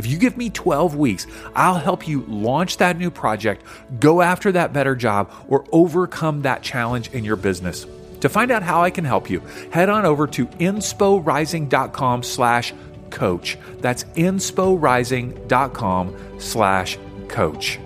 If you give me 12 weeks, I'll help you launch that new project, go after that better job, or overcome that challenge in your business. To find out how I can help you, head on over to insporising.com slash coach. That's insporising.com slash coach.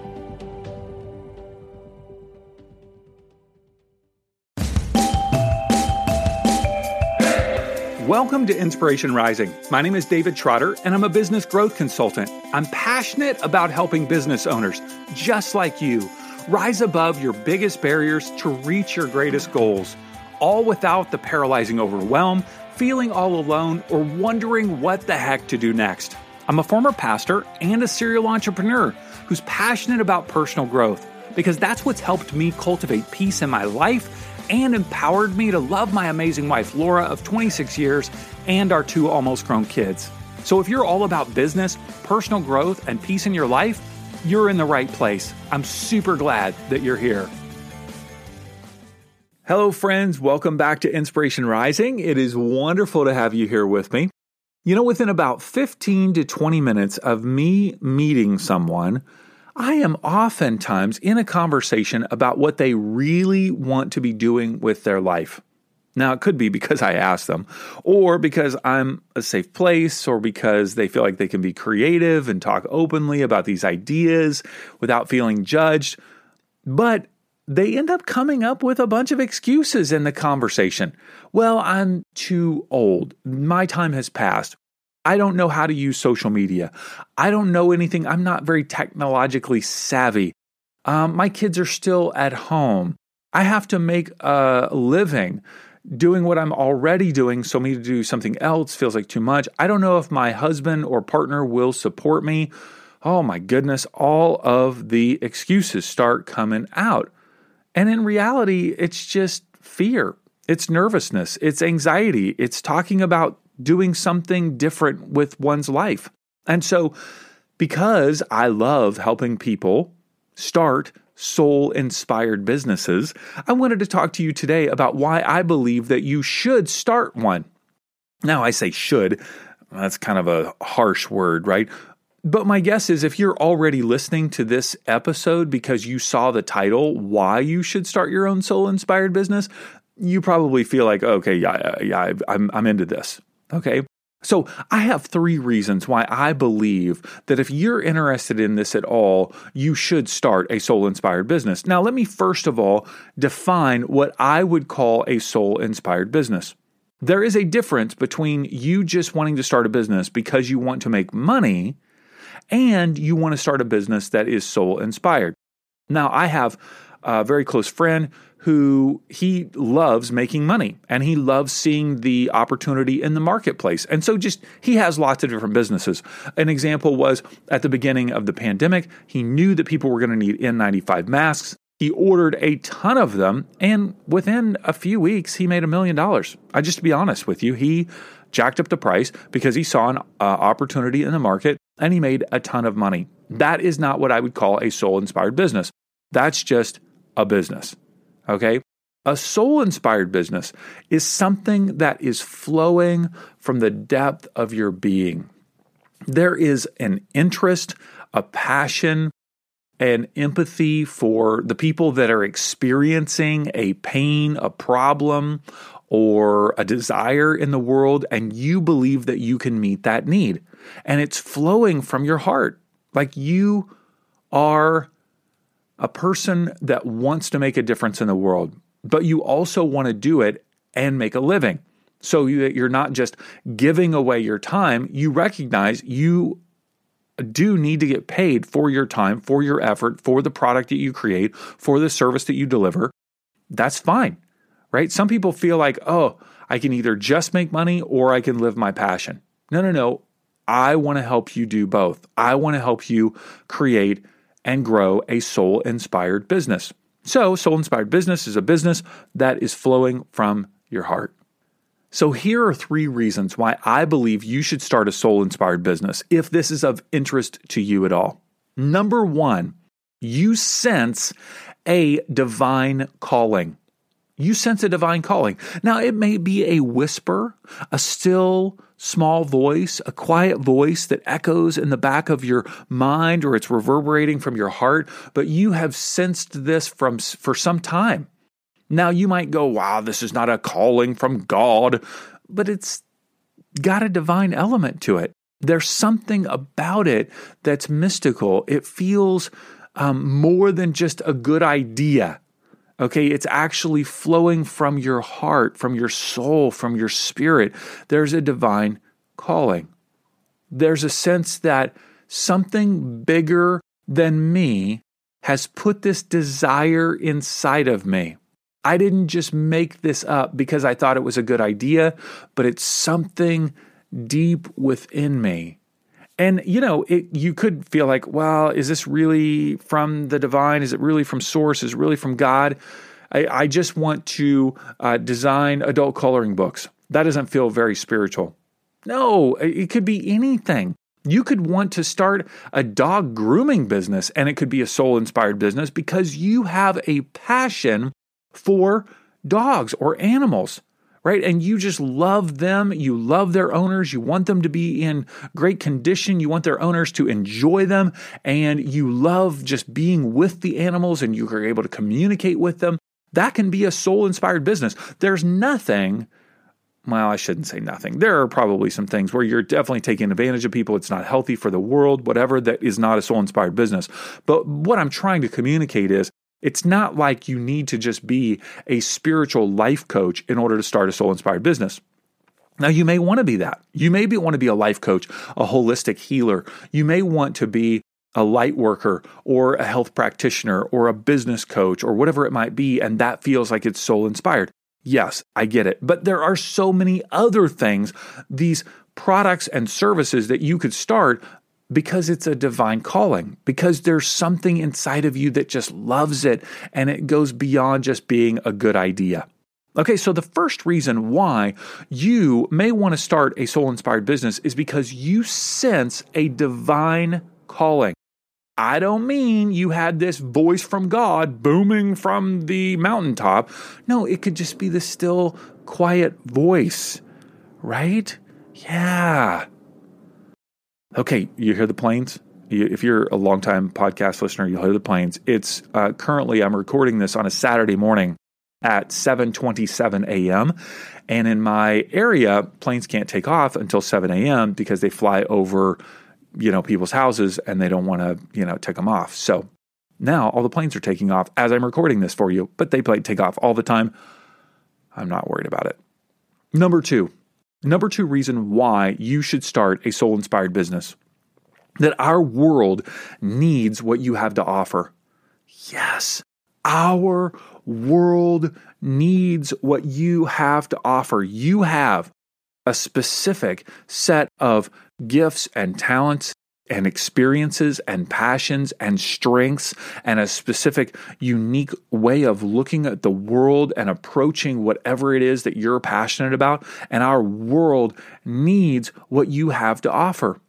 Welcome to Inspiration Rising. My name is David Trotter, and I'm a business growth consultant. I'm passionate about helping business owners, just like you, rise above your biggest barriers to reach your greatest goals all without the paralyzing overwhelm, feeling all alone, or wondering what the heck to do next. I'm a former pastor and a serial entrepreneur who's passionate about personal growth because that's what's helped me cultivate peace in my life and empowered me to love my amazing wife, Laura, of 26 years, and our two almost grown kids. So if you're all about business, personal growth, and peace in your life, you're in the right place. I'm super glad that you're here. Hello, friends. Welcome back to Inspiration Rising. It is wonderful to have you here with me. You know, within about 15 to 20 minutes of me meeting someone, I am oftentimes in a conversation about what they really want to be doing with their life. Now, it could be because I asked them, or because I'm a safe place, or because they feel like they can be creative and talk openly about these ideas without feeling judged. But they end up coming up with a bunch of excuses in the conversation. Well, I'm too old. My time has passed. I don't know how to use social media. I don't know anything. I'm not very technologically savvy. Um, my kids are still at home. I have to make a living doing what I'm already doing. So, me to do something else feels like too much. I don't know if my husband or partner will support me. Oh my goodness, all of the excuses start coming out. And in reality, it's just fear, it's nervousness, it's anxiety, it's talking about doing something different with one's life. And so, because I love helping people start soul inspired businesses, I wanted to talk to you today about why I believe that you should start one. Now, I say should, that's kind of a harsh word, right? But my guess is if you're already listening to this episode because you saw the title, Why You Should Start Your Own Soul Inspired Business, you probably feel like, okay, yeah, yeah, I'm, I'm into this. Okay. So I have three reasons why I believe that if you're interested in this at all, you should start a soul inspired business. Now, let me first of all define what I would call a soul inspired business. There is a difference between you just wanting to start a business because you want to make money and you want to start a business that is soul inspired. Now, I have a very close friend who he loves making money and he loves seeing the opportunity in the marketplace. And so just he has lots of different businesses. An example was at the beginning of the pandemic, he knew that people were going to need N95 masks. He ordered a ton of them and within a few weeks he made a million dollars. I just to be honest with you, he jacked up the price because he saw an uh, opportunity in the market and he made a ton of money. That is not what I would call a soul inspired business. That's just a business. Okay. A soul inspired business is something that is flowing from the depth of your being. There is an interest, a passion, an empathy for the people that are experiencing a pain, a problem, or a desire in the world, and you believe that you can meet that need. And it's flowing from your heart. Like you are a person that wants to make a difference in the world, but you also want to do it and make a living. So that you're not just giving away your time, you recognize you do need to get paid for your time, for your effort, for the product that you create, for the service that you deliver. That's fine right? Some people feel like, oh, I can either just make money or I can live my passion. No, no, no. I want to help you do both. I want to help you create and grow a soul inspired business. So, soul inspired business is a business that is flowing from your heart. So, here are three reasons why I believe you should start a soul inspired business if this is of interest to you at all. Number one, you sense a divine calling. You sense a divine calling. Now, it may be a whisper, a still small voice, a quiet voice that echoes in the back of your mind or it's reverberating from your heart, but you have sensed this from for some time. Now you might go, "Wow, this is not a calling from God," but it's got a divine element to it. There's something about it that's mystical. It feels um, more than just a good idea. Okay, it's actually flowing from your heart, from your soul, from your spirit. There's a divine calling. There's a sense that something bigger than me has put this desire inside of me. I didn't just make this up because I thought it was a good idea, but it's something deep within me. And you know, it, you could feel like, well, is this really from the divine? Is it really from source? Is it really from God? I, I just want to uh, design adult coloring books. That doesn't feel very spiritual. No, it could be anything. You could want to start a dog grooming business, and it could be a soul inspired business because you have a passion for dogs or animals right? And you just love them. You love their owners. You want them to be in great condition. You want their owners to enjoy them. And you love just being with the animals and you are able to communicate with them. That can be a soul inspired business. There's nothing. Well, I shouldn't say nothing. There are probably some things where you're definitely taking advantage of people. It's not healthy for the world, whatever, that is not a soul inspired business. But what I'm trying to communicate is it's not like you need to just be a spiritual life coach in order to start a soul inspired business. Now, you may want to be that. You may be, want to be a life coach, a holistic healer. You may want to be a light worker or a health practitioner or a business coach or whatever it might be, and that feels like it's soul inspired. Yes, I get it. But there are so many other things, these products and services that you could start because it's a divine calling, because there's something inside of you that just loves it and it goes beyond just being a good idea. Okay, so the first reason why you may want to start a soul inspired business is because you sense a divine calling. I don't mean you had this voice from God booming from the mountaintop. No, it could just be the still, quiet voice, right? Yeah. Okay, you hear the planes? If you're a longtime podcast listener, you'll hear the planes. It's uh, currently I'm recording this on a Saturday morning at 7:27 a.m. And in my area, planes can't take off until 7 a.m. because they fly over, you know, people's houses and they don't want to, you know, take them off. So now all the planes are taking off as I'm recording this for you, but they play take off all the time. I'm not worried about it. Number two, Number two reason why you should start a soul inspired business that our world needs what you have to offer. Yes, our world needs what you have to offer. You have a specific set of gifts and talents and experiences and passions and strengths and a specific unique way of looking at the world and approaching whatever it is that you're passionate about. And our world needs what you have to offer.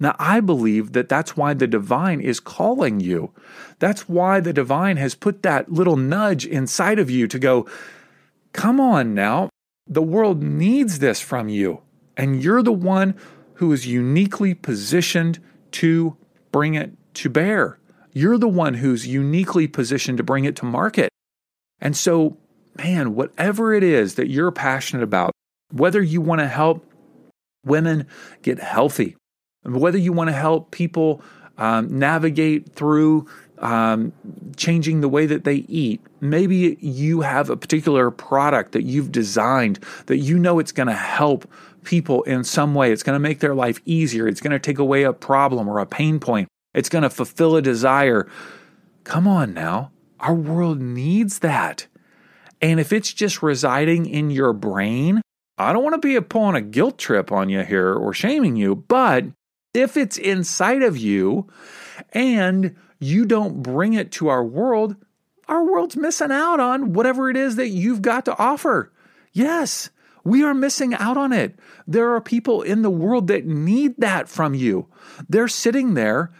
Now, I believe that that's why the divine is calling you. That's why the divine has put that little nudge inside of you to go, come on now. The world needs this from you. And you're the one who is uniquely positioned to bring it to bear. You're the one who's uniquely positioned to bring it to market. And so, man, whatever it is that you're passionate about, whether you want to help women get healthy, whether you want to help people um, navigate through um, changing the way that they eat. Maybe you have a particular product that you've designed that you know it's going to help people in some way. It's going to make their life easier. It's going to take away a problem or a pain point. It's going to fulfill a desire. Come on now. Our world needs that. And if it's just residing in your brain, I don't want to be pulling a guilt trip on you here or shaming you, but if it's inside of you and you don't bring it to our world, our world's missing out on whatever it is that you've got to offer. Yes, we are missing out on it. There are people in the world that need that from you. They're sitting there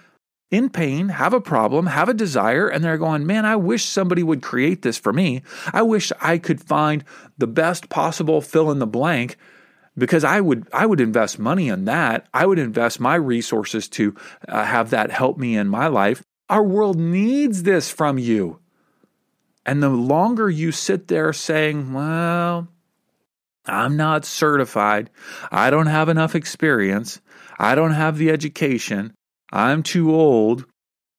in pain, have a problem, have a desire, and they're going, Man, I wish somebody would create this for me. I wish I could find the best possible fill in the blank because I would I would invest money in that. I would invest my resources to uh, have that help me in my life. Our world needs this from you. And the longer you sit there saying, "Well, I'm not certified. I don't have enough experience. I don't have the education. I'm too old.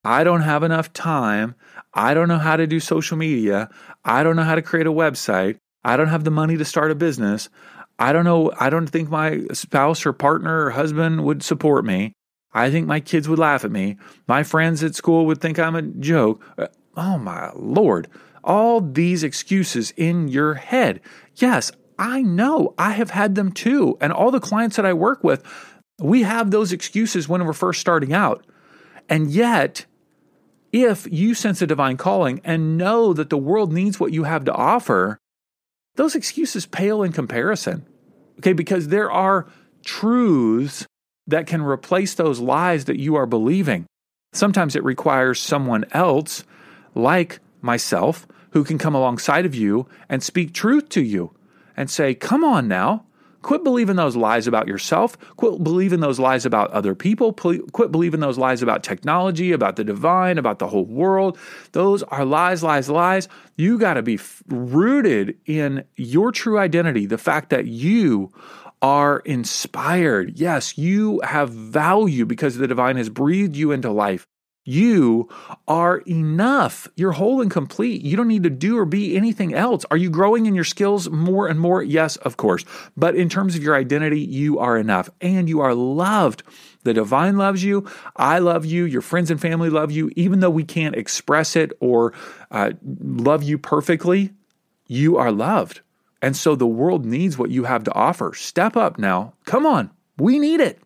I don't have enough time. I don't know how to do social media. I don't know how to create a website. I don't have the money to start a business. I don't know. I don't think my spouse or partner or husband would support me. I think my kids would laugh at me. My friends at school would think I'm a joke. Uh, oh my Lord. All these excuses in your head. Yes, I know. I have had them too. And all the clients that I work with, we have those excuses when we're first starting out. And yet, if you sense a divine calling and know that the world needs what you have to offer, those excuses pale in comparison. Okay, because there are truths that can replace those lies that you are believing. Sometimes it requires someone else, like myself, who can come alongside of you and speak truth to you and say, Come on now, Quit believing those lies about yourself. Quit believing those lies about other people. Quit believing those lies about technology, about the divine, about the whole world. Those are lies, lies, lies. You got to be rooted in your true identity, the fact that you are inspired. Yes, you have value because the divine has breathed you into life. You are enough. You're whole and complete. You don't need to do or be anything else. Are you growing in your skills more and more? Yes, of course. But in terms of your identity, you are enough and you are loved. The divine loves you. I love you. Your friends and family love you. Even though we can't express it or uh, love you perfectly, you are loved. And so the world needs what you have to offer. Step up now. Come on. We need it.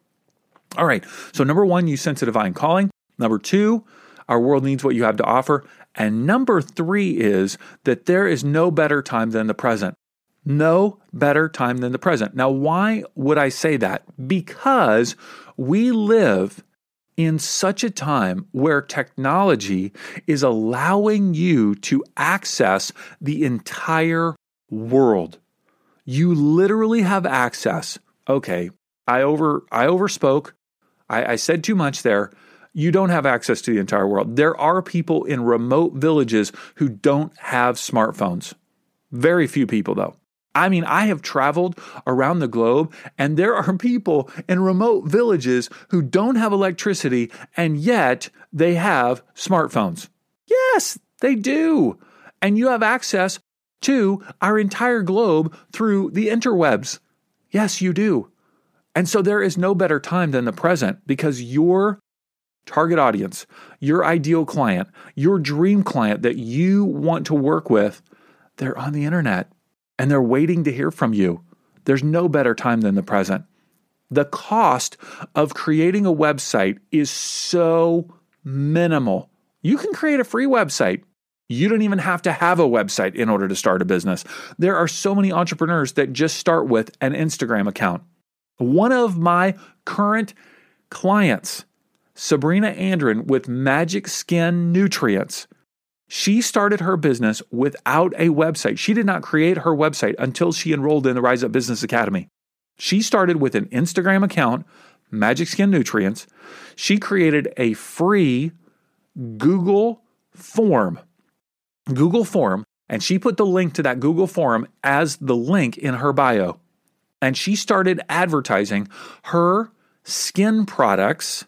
All right. So, number one, you sense a divine calling. Number two, our world needs what you have to offer. And number three is that there is no better time than the present. No better time than the present. Now, why would I say that? Because we live in such a time where technology is allowing you to access the entire world. You literally have access. Okay, I over I overspoke. I, I said too much there you don't have access to the entire world. There are people in remote villages who don't have smartphones. Very few people, though. I mean, I have traveled around the globe, and there are people in remote villages who don't have electricity, and yet they have smartphones. Yes, they do. And you have access to our entire globe through the interwebs. Yes, you do. And so there is no better time than the present because your target audience, your ideal client, your dream client that you want to work with, they're on the internet and they're waiting to hear from you. There's no better time than the present. The cost of creating a website is so minimal. You can create a free website. You don't even have to have a website in order to start a business. There are so many entrepreneurs that just start with an Instagram account. One of my current clients Sabrina Andren with Magic Skin Nutrients. She started her business without a website. She did not create her website until she enrolled in the Rise Up Business Academy. She started with an Instagram account, Magic Skin Nutrients. She created a free Google form. Google form, and she put the link to that Google form as the link in her bio. And she started advertising her skin products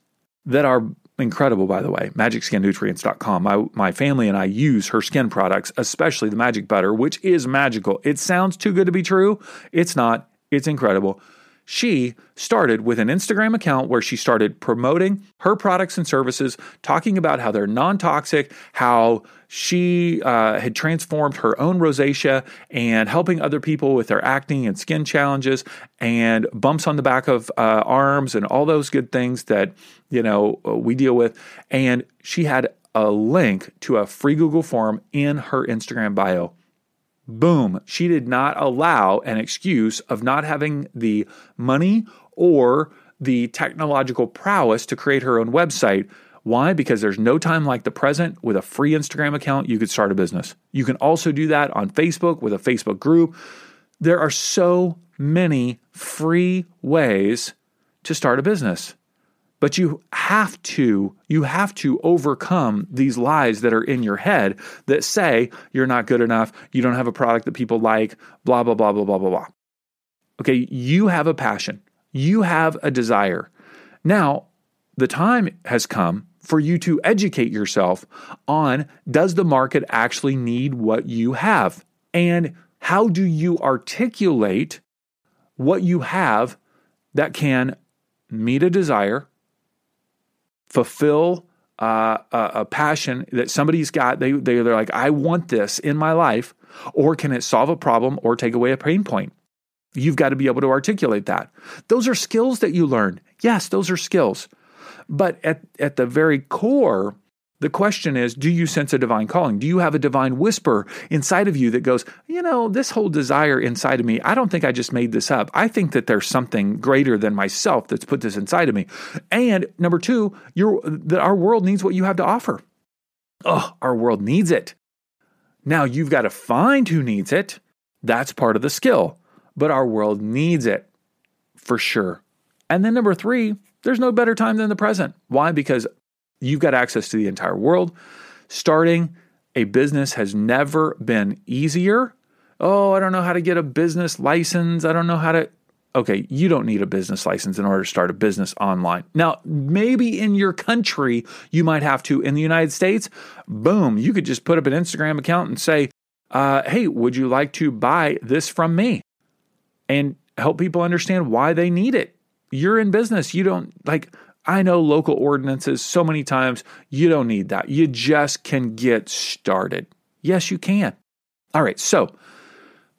that are incredible, by the way. MagicSkinNutrients.com. My, my family and I use her skin products, especially the Magic Butter, which is magical. It sounds too good to be true. It's not, it's incredible she started with an Instagram account where she started promoting her products and services, talking about how they're non toxic, how she uh, had transformed her own rosacea and helping other people with their acne and skin challenges and bumps on the back of uh, arms and all those good things that you know we deal with. And she had a link to a free Google form in her Instagram bio. Boom. She did not allow an excuse of not having the money or the technological prowess to create her own website. Why? Because there's no time like the present. With a free Instagram account, you could start a business. You can also do that on Facebook with a Facebook group. There are so many free ways to start a business. But you have to you have to overcome these lies that are in your head that say you're not good enough, you don't have a product that people like, blah blah blah blah blah blah blah. Okay, you have a passion. You have a desire. Now, the time has come for you to educate yourself on does the market actually need what you have? And how do you articulate what you have that can meet a desire, fulfill uh, a, a, passion that somebody's got? They, they, they're like, I want this in my life, or can it solve a problem or take away a pain point? You've got to be able to articulate that. Those are skills that you learn. Yes, those are skills. But at, at the very core, the question is do you sense a divine calling? Do you have a divine whisper inside of you that goes, you know, this whole desire inside of me, I don't think I just made this up. I think that there's something greater than myself that's put this inside of me. And number two, your, that our world needs what you have to offer. Oh, our world needs it. Now you've got to find who needs it. That's part of the skill. But our world needs it for sure. And then number three, there's no better time than the present. Why? Because You've got access to the entire world. Starting a business has never been easier. Oh, I don't know how to get a business license. I don't know how to. Okay, you don't need a business license in order to start a business online. Now, maybe in your country, you might have to. In the United States, boom, you could just put up an Instagram account and say, uh, hey, would you like to buy this from me? And help people understand why they need it. You're in business. You don't like, I know local ordinances so many times. You don't need that. You just can get started. Yes, you can. All right. So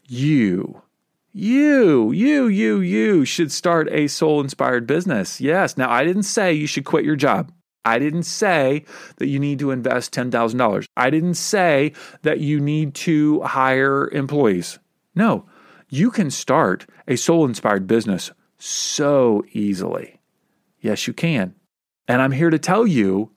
you, you, you, you, you should start a soul inspired business. Yes. Now, I didn't say you should quit your job. I didn't say that you need to invest $10,000. I didn't say that you need to hire employees. No, you can start a soul inspired business so easily. Yes, you can. And I'm here to tell you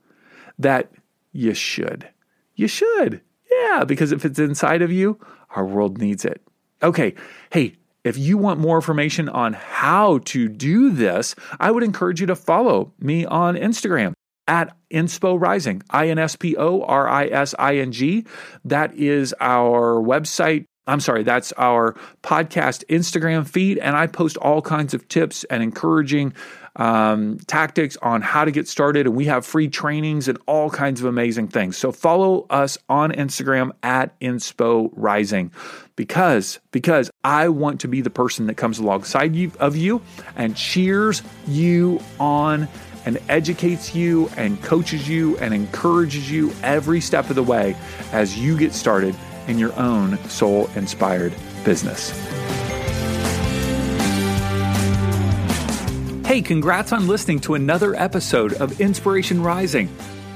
that you should. You should. Yeah, because if it's inside of you, our world needs it. Okay, hey, if you want more information on how to do this, I would encourage you to follow me on Instagram at Inspo Rising, I N S P O R I S I N G. That is our website. I'm sorry, that's our podcast Instagram feed. And I post all kinds of tips and encouraging um, tactics on how to get started. And we have free trainings and all kinds of amazing things. So follow us on Instagram at Inspo Rising because because I want to be the person that comes alongside you of you and cheers you on and educates you and coaches you and encourages you every step of the way as you get started in your own soul inspired business. Hey, congrats on listening to another episode of Inspiration Rising.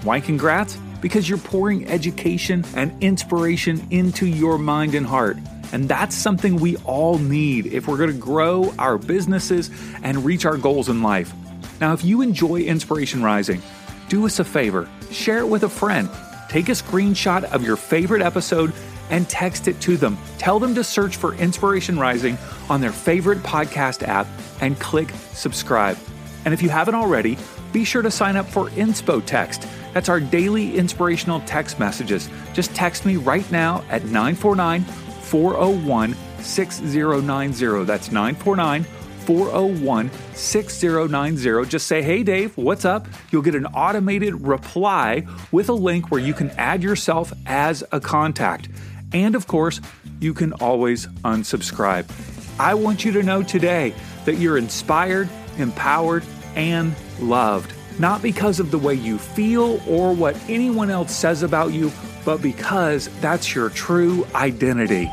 Why congrats? Because you're pouring education and inspiration into your mind and heart. And that's something we all need if we're going to grow our businesses and reach our goals in life. Now, if you enjoy Inspiration Rising, do us a favor share it with a friend. Take a screenshot of your favorite episode and text it to them. Tell them to search for Inspiration Rising on their favorite podcast app and click subscribe. And if you haven't already, be sure to sign up for Inspo Text. That's our daily inspirational text messages. Just text me right now at 949 401 6090. That's 949 401 6090. Just say, Hey Dave, what's up? You'll get an automated reply with a link where you can add yourself as a contact. And of course, you can always unsubscribe. I want you to know today that you're inspired, empowered, and loved. Not because of the way you feel or what anyone else says about you, but because that's your true identity.